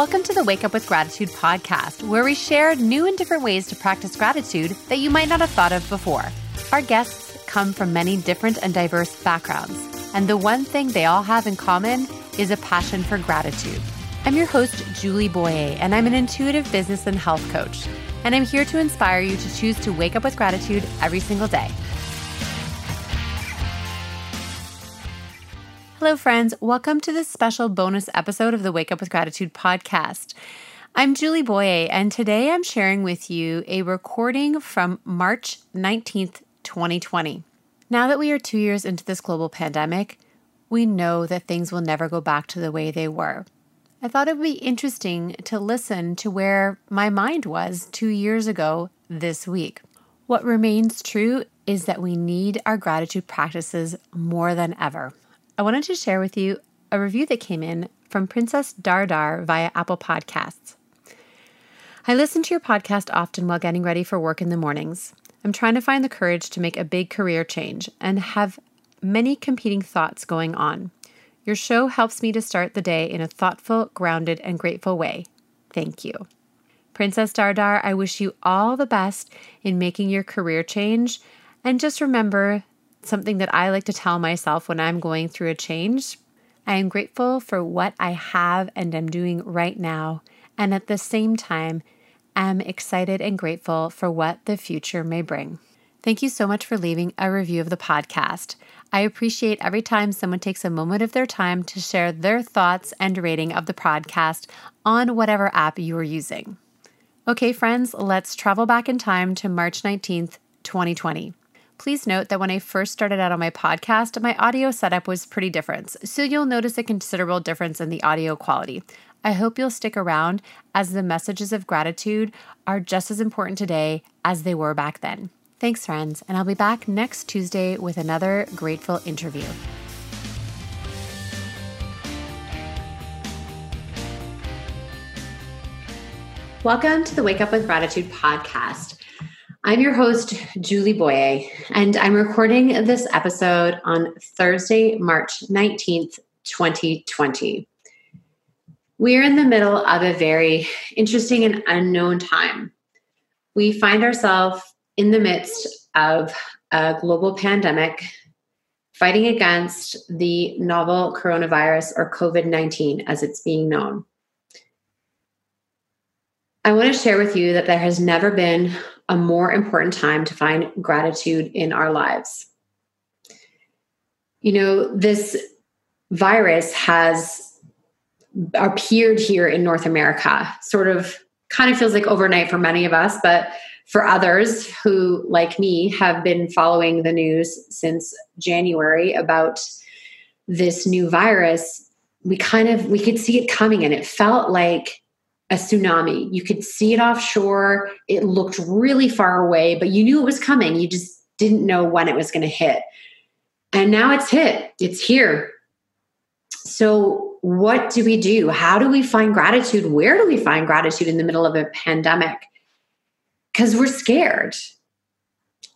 Welcome to the Wake Up with Gratitude podcast, where we share new and different ways to practice gratitude that you might not have thought of before. Our guests come from many different and diverse backgrounds, and the one thing they all have in common is a passion for gratitude. I'm your host, Julie Boyer, and I'm an intuitive business and health coach. And I'm here to inspire you to choose to wake up with gratitude every single day. Hello, friends. Welcome to this special bonus episode of the Wake Up with Gratitude podcast. I'm Julie Boyer, and today I'm sharing with you a recording from March 19th, 2020. Now that we are two years into this global pandemic, we know that things will never go back to the way they were. I thought it would be interesting to listen to where my mind was two years ago this week. What remains true is that we need our gratitude practices more than ever. I wanted to share with you a review that came in from Princess Dardar via Apple Podcasts. I listen to your podcast often while getting ready for work in the mornings. I'm trying to find the courage to make a big career change and have many competing thoughts going on. Your show helps me to start the day in a thoughtful, grounded, and grateful way. Thank you. Princess Dardar, I wish you all the best in making your career change. And just remember something that I like to tell myself when I'm going through a change. I am grateful for what I have and am doing right now, and at the same time, am excited and grateful for what the future may bring. Thank you so much for leaving a review of the podcast. I appreciate every time someone takes a moment of their time to share their thoughts and rating of the podcast on whatever app you are using. Okay, friends, let's travel back in time to March 19th, 2020. Please note that when I first started out on my podcast, my audio setup was pretty different, so you'll notice a considerable difference in the audio quality. I hope you'll stick around as the messages of gratitude are just as important today as they were back then. Thanks, friends, and I'll be back next Tuesday with another grateful interview. Welcome to the Wake Up with Gratitude podcast. I'm your host, Julie Boyer, and I'm recording this episode on Thursday, March 19th, 2020. We're in the middle of a very interesting and unknown time. We find ourselves in the midst of a global pandemic fighting against the novel coronavirus or COVID 19 as it's being known. I want to share with you that there has never been a more important time to find gratitude in our lives. You know, this virus has appeared here in North America, sort of kind of feels like overnight for many of us, but for others who, like me, have been following the news since January about this new virus, we kind of we could see it coming and it felt like a tsunami. You could see it offshore. It looked really far away, but you knew it was coming. You just didn't know when it was going to hit. And now it's hit, it's here. So, what do we do? How do we find gratitude? Where do we find gratitude in the middle of a pandemic? Because we're scared.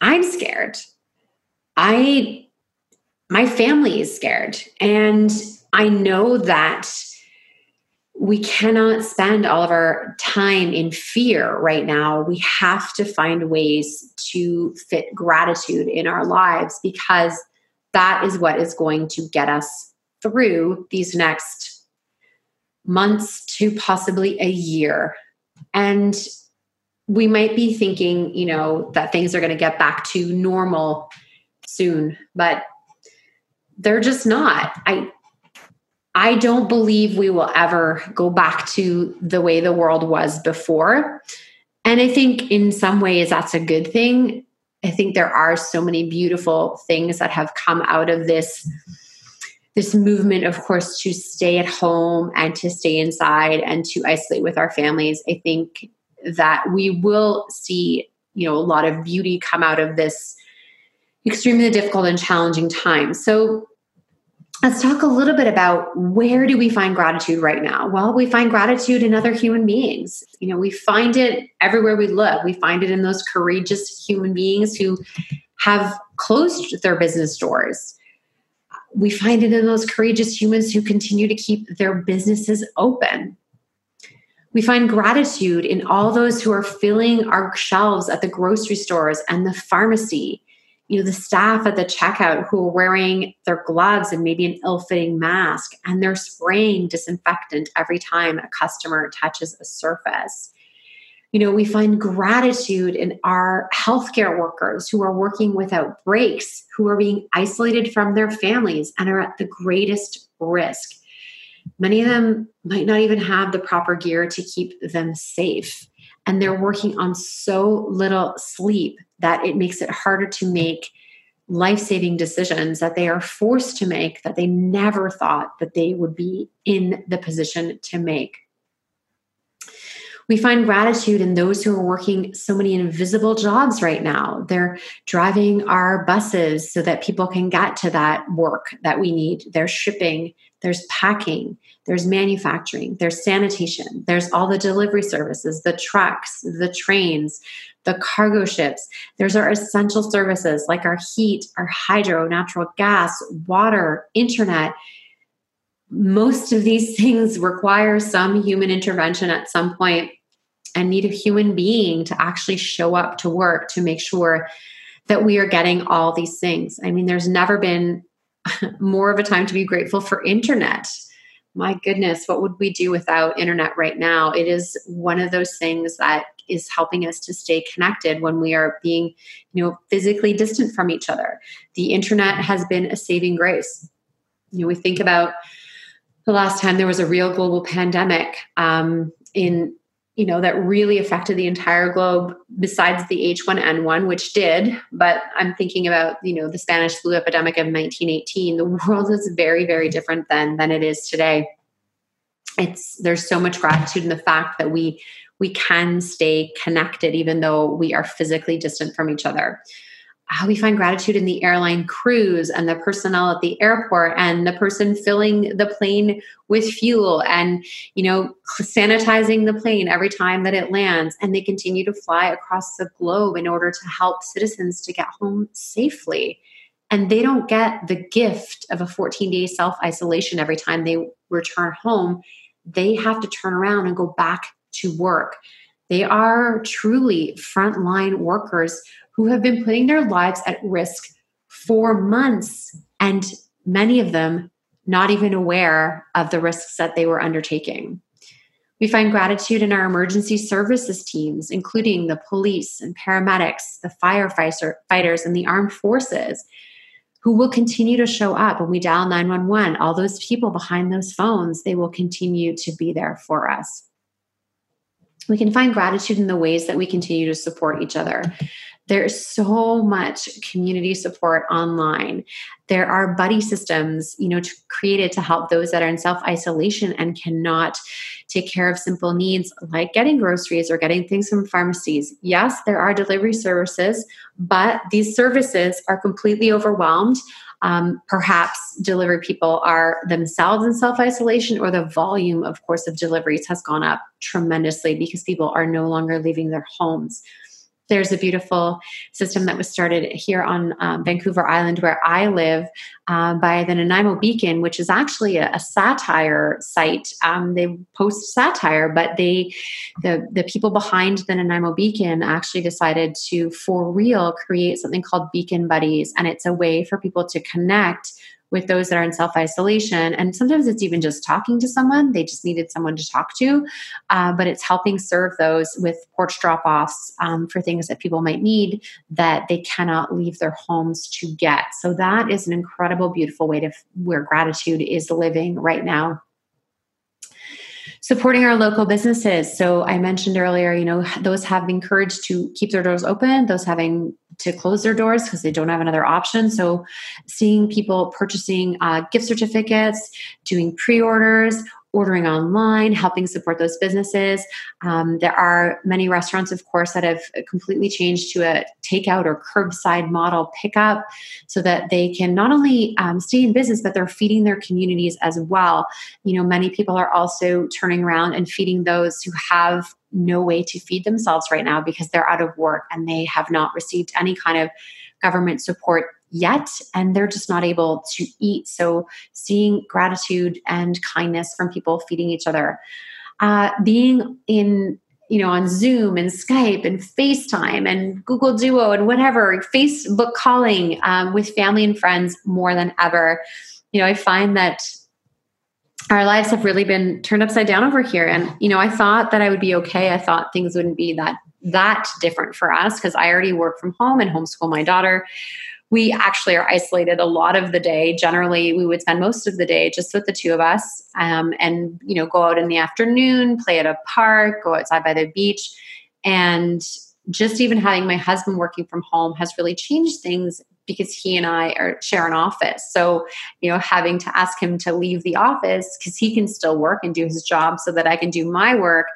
I'm scared. I, my family is scared. And I know that we cannot spend all of our time in fear right now. We have to find ways to fit gratitude in our lives because that is what is going to get us through these next months to possibly a year. And we might be thinking, you know, that things are going to get back to normal soon, but they're just not. I I don't believe we will ever go back to the way the world was before. And I think in some ways that's a good thing. I think there are so many beautiful things that have come out of this this movement of course to stay at home and to stay inside and to isolate with our families. I think that we will see, you know, a lot of beauty come out of this extremely difficult and challenging time. So let's talk a little bit about where do we find gratitude right now? Well we find gratitude in other human beings. You know we find it everywhere we look. We find it in those courageous human beings who have closed their business doors. We find it in those courageous humans who continue to keep their businesses open. We find gratitude in all those who are filling our shelves at the grocery stores and the pharmacy. You know, the staff at the checkout who are wearing their gloves and maybe an ill fitting mask, and they're spraying disinfectant every time a customer touches a surface. You know, we find gratitude in our healthcare workers who are working without breaks, who are being isolated from their families and are at the greatest risk. Many of them might not even have the proper gear to keep them safe. And they're working on so little sleep that it makes it harder to make life saving decisions that they are forced to make that they never thought that they would be in the position to make. We find gratitude in those who are working so many invisible jobs right now. They're driving our buses so that people can get to that work that we need. They're shipping, there's packing, there's manufacturing, there's sanitation, there's all the delivery services, the trucks, the trains, the cargo ships. There's our essential services like our heat, our hydro, natural gas, water, internet. Most of these things require some human intervention at some point and need a human being to actually show up to work to make sure that we are getting all these things. I mean, there's never been more of a time to be grateful for internet. My goodness, what would we do without internet right now? It is one of those things that is helping us to stay connected when we are being, you know, physically distant from each other. The internet has been a saving grace. You know, we think about the last time there was a real global pandemic um, in you know that really affected the entire globe besides the h1n1 which did. But i'm thinking about you know the spanish flu epidemic of 1918 the world is very very different then than it is today. It's there's so much gratitude in the fact that we we can stay connected even though we are physically distant from each other how we find gratitude in the airline crews and the personnel at the airport and the person filling the plane with fuel and you know sanitizing the plane every time that it lands. And they continue to fly across the globe in order to help citizens to get home safely. And they don't get the gift of a 14 day self isolation every time they return home. They have to turn around and go back to work. They are truly frontline workers who have been putting their lives at risk for months and many of them not even aware of the risks that they were undertaking. We find gratitude in our emergency services teams, including the police and paramedics, the firefighters, and the armed forces, who will continue to show up when we dial 911. All those people behind those phones, they will continue to be there for us. We can find gratitude in the ways that we continue to support each other. There's so much community support online. There are buddy systems, you know, to, created to help those that are in self isolation and cannot take care of simple needs like getting groceries or getting things from pharmacies. Yes, there are delivery services, but these services are completely overwhelmed. Um, perhaps delivery people are themselves in self isolation, or the volume, of course, of deliveries has gone up tremendously because people are no longer leaving their homes there's a beautiful system that was started here on um, Vancouver Island, where I live, uh, by the Nanaimo Beacon, which is actually a, a satire site. Um, they post satire, but they, the the people behind the Nanaimo Beacon, actually decided to, for real, create something called Beacon Buddies, and it's a way for people to connect with those that are in self isolation. And sometimes it's even just talking to someone, they just needed someone to talk to. Uh, but it's helping serve those with porch drop offs um, for things that people might need that they cannot leave their homes to get. So that is an incredible, beautiful way to where gratitude is living right now supporting our local businesses. So I mentioned earlier, you know, those have having courage to keep their doors open, those having to close their doors because they don't have another option. So seeing people purchasing uh, gift certificates, doing pre-orders, ordering online, helping support those businesses. Um, there are many restaurants, of course, that have completely changed to a takeout or curbside model pickup so that they can not only um, stay in business, but they're feeding their communities as well. You know, many people are also turning around and feeding those who have no way to feed themselves right now because they're out of work and they have not received any kind of government support yet and they're just not able to eat. So seeing gratitude and kindness from people feeding each other uh, being in you know on zoom and skype and facetime and google duo and whatever facebook calling um, with family and friends more than ever. You know i find that our lives have really been turned upside down over here. And you know i thought that i would be okay. I thought things wouldn't be that that different for us because i already work from home and homeschool my daughter we actually are isolated a lot of the day generally we would spend most of the day just with the two of us um, and you know go out in the afternoon play at a park go outside by the beach and just even having my husband working from home has really changed things because he and I are share an office. So, you know, having to ask him to leave the office because he can still work and do his job so that I can do my work.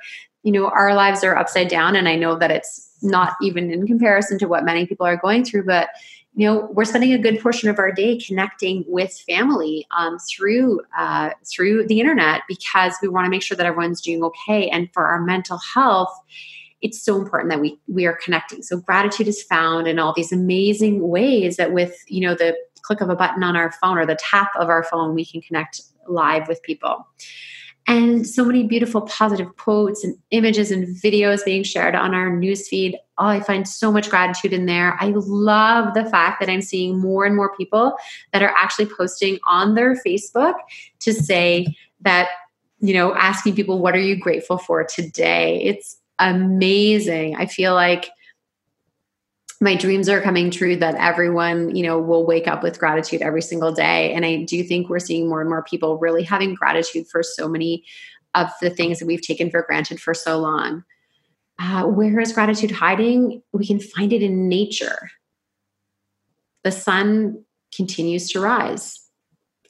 You know, our lives are upside down. And I know that it's not even in comparison to what many people are going through, but you know we're spending a good portion of our day connecting with family um, through uh, through the internet because we want to make sure that everyone's doing okay. And for our mental health it's so important that we we are connecting. So gratitude is found in all these amazing ways that with you know the click of a button on our phone or the tap of our phone we can connect live with people. And so many beautiful positive quotes and images and videos being shared on our newsfeed. Oh, I find so much gratitude in there. I love the fact that I'm seeing more and more people that are actually posting on their Facebook to say that, you know, asking people, what are you grateful for today? It's amazing. I feel like my dreams are coming true that everyone you know will wake up with gratitude every single day and i do think we're seeing more and more people really having gratitude for so many of the things that we've taken for granted for so long uh, where is gratitude hiding we can find it in nature the sun continues to rise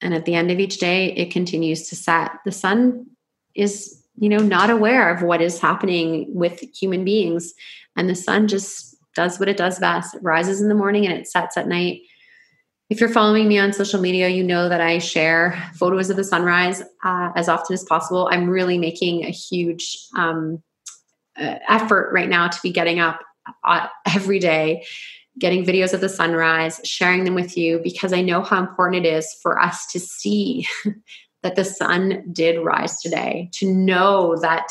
and at the end of each day it continues to set the sun is you know not aware of what is happening with human beings and the sun just does what it does best. It rises in the morning and it sets at night. If you're following me on social media, you know that I share photos of the sunrise uh, as often as possible. I'm really making a huge um, uh, effort right now to be getting up uh, every day, getting videos of the sunrise, sharing them with you because I know how important it is for us to see that the sun did rise today, to know that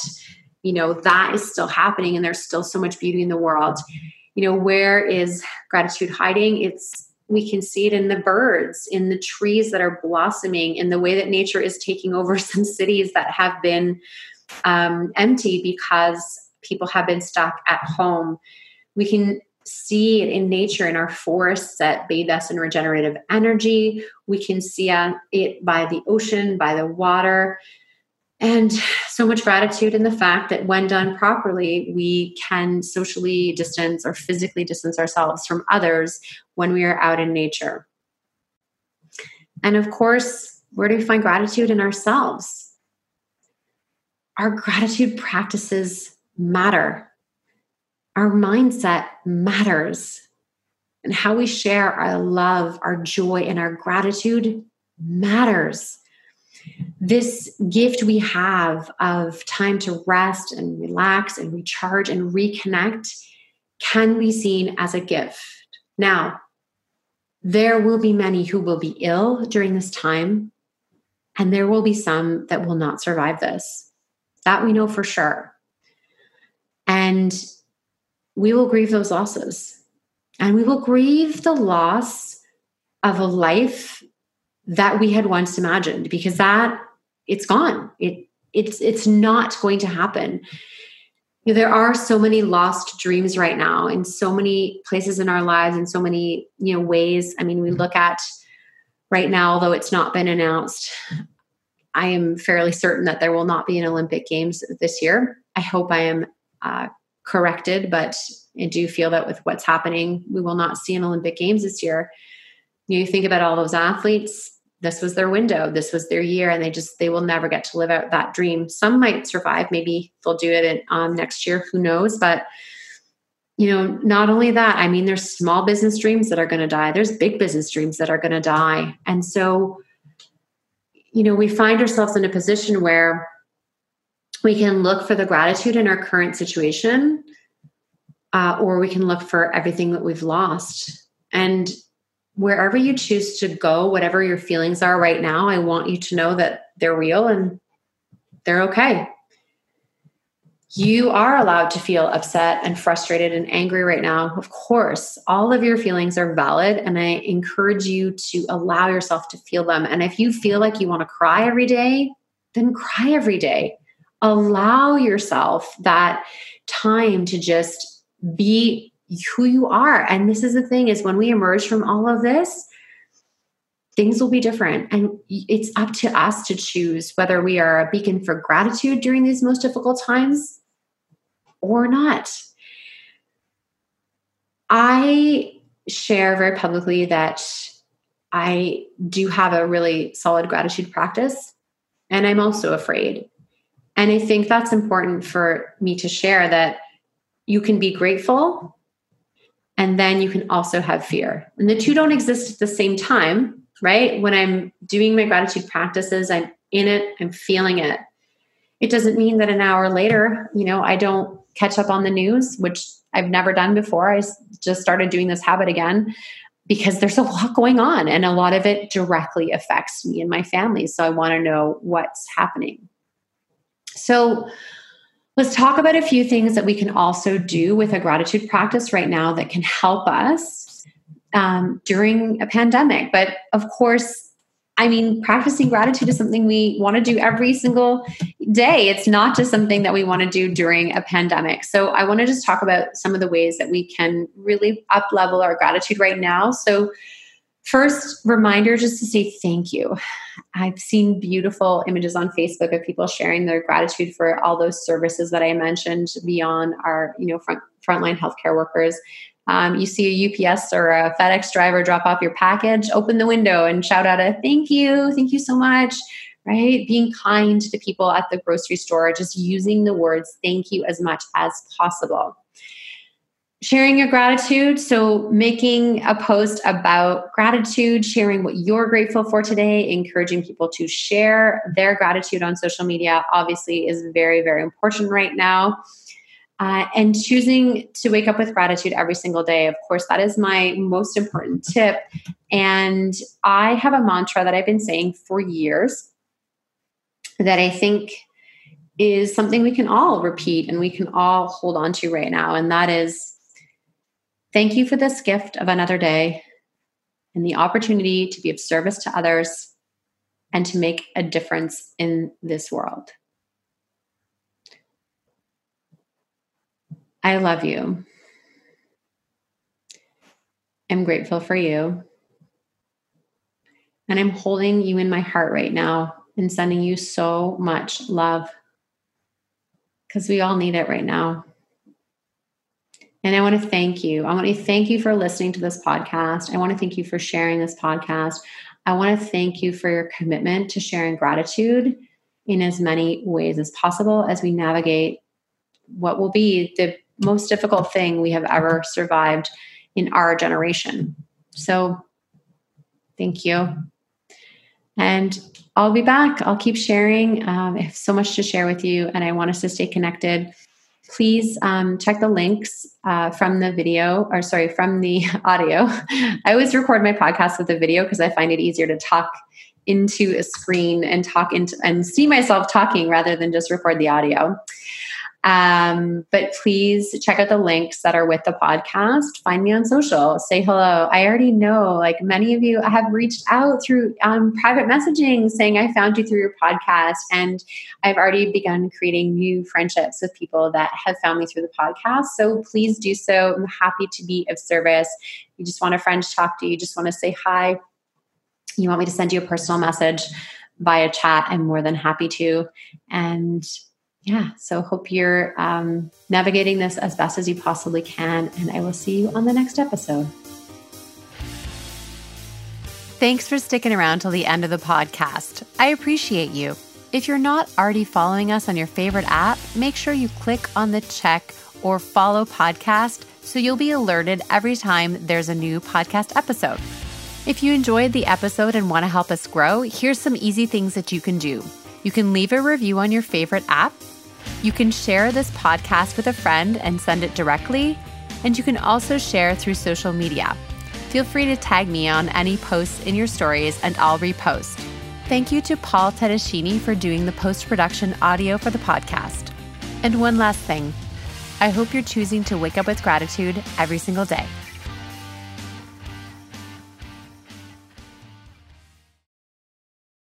you know that is still happening and there's still so much beauty in the world. You know where is gratitude hiding? It's we can see it in the birds in the trees that are blossoming in the way that nature is taking over some cities that have been um, empty because people have been stuck at home we can see it in nature in our forests that bathe us in regenerative energy we can see it by the ocean by the water and so much gratitude in the fact that when done properly, we can socially distance or physically distance ourselves from others when we are out in nature. And of course, where do we find gratitude in ourselves? Our gratitude practices matter. Our mindset matters. And how we share our love, our joy, and our gratitude matters this gift we have of time to rest and relax and recharge and reconnect can be seen as a gift. Now, there will be many who will be ill during this time, and there will be some that will not survive this. That we know for sure. And we will grieve those losses. And we will grieve the loss of a life that we had once imagined because that it's gone. It it's it's not going to happen. You know, there are so many lost dreams right now in so many places in our lives in so many you know ways. I mean we look at right now although it's not been announced i am fairly certain that there will not be an olympic games this year. I hope i am uh, corrected but i do feel that with what's happening we will not see an olympic games this year. You think about all those athletes this was their window this was their year and they just they will never get to live out that dream. Some might survive maybe they'll do it um, next year who knows? But you know not only that i mean there's small business dreams that are going to die there's big business dreams that are going to die. And so you know we find ourselves in a position where we can look for the gratitude in our current situation uh, or we can look for everything that we've lost and wherever you choose to go, whatever your feelings are right now, I want you to know that they're real and they're okay. You are allowed to feel upset and frustrated and angry right now. Of course, all of your feelings are valid, and I encourage you to allow yourself to feel them. And if you feel like you want to cry every day, then cry every day. Allow yourself that time to just be who you are. And this is the thing is when we emerge from all of this, things will be different. And it's up to us to choose whether we are a beacon for gratitude during these most difficult times or not. I share very publicly that I do have a really solid gratitude practice, and I'm also afraid. And I think that's important for me to share that you can be grateful and then you can also have fear. And the two don't exist at the same time right? When I'm doing my gratitude practices, I'm in it, I'm feeling it. It doesn't mean that an hour later, you know, I don't catch up on the news, which I've never done before. I just started doing this habit again because there's a lot going on and a lot of it directly affects me and my family. So I want to know what's happening. So let's talk about a few things that we can also do with a gratitude practice right now that can help us um, during a pandemic. But of course, I mean, practicing gratitude is something we want to do every single day. It's not just something that we want to do during a pandemic. So, I want to just talk about some of the ways that we can really up level our gratitude right now. So, first, reminder just to say thank you. I've seen beautiful images on Facebook of people sharing their gratitude for all those services that I mentioned beyond our, you know, front frontline healthcare workers um, you see a UPS or a FedEx driver drop off your package, open the window and shout out a thank you, thank you so much, right? Being kind to people at the grocery store, just using the words thank you as much as possible. Sharing your gratitude. So, making a post about gratitude, sharing what you're grateful for today, encouraging people to share their gratitude on social media, obviously, is very, very important right now. Uh, and choosing to wake up with gratitude every single day. Of course, that is my most important tip. And I have a mantra that I've been saying for years that I think is something we can all repeat and we can all hold on to right now. And that is thank you for this gift of another day and the opportunity to be of service to others and to make a difference in this world. I love you. I'm grateful for you. And I'm holding you in my heart right now and sending you so much love because we all need it right now. And I want to thank you. I want to thank you for listening to this podcast. I want to thank you for sharing this podcast. I want to thank you for your commitment to sharing gratitude in as many ways as possible as we navigate what will be the most difficult thing we have ever survived in our generation. So, thank you. And I'll be back. I'll keep sharing. Um, I have so much to share with you, and I want us to stay connected. Please um, check the links uh, from the video, or sorry, from the audio. I always record my podcast with the video because I find it easier to talk into a screen and talk into and see myself talking rather than just record the audio. Um, but please check out the links that are with the podcast. Find me on social. Say hello. I already know, like many of you I have reached out through um, private messaging saying, I found you through your podcast. And I've already begun creating new friendships with people that have found me through the podcast. So please do so. I'm happy to be of service. You just want a friend to talk to you, just want to say hi. You want me to send you a personal message via chat? I'm more than happy to. And yeah, so hope you're um, navigating this as best as you possibly can. And I will see you on the next episode. Thanks for sticking around till the end of the podcast. I appreciate you. If you're not already following us on your favorite app, make sure you click on the check or follow podcast so you'll be alerted every time there's a new podcast episode. If you enjoyed the episode and want to help us grow, here's some easy things that you can do. You can leave a review on your favorite app you can share this podcast with a friend and send it directly, and you can also share through social media. Feel free to tag me on any posts in your stories and I'll repost. Thank you to Paul Tedeschini for doing the post production audio for the podcast. And one last thing I hope you're choosing to wake up with gratitude every single day.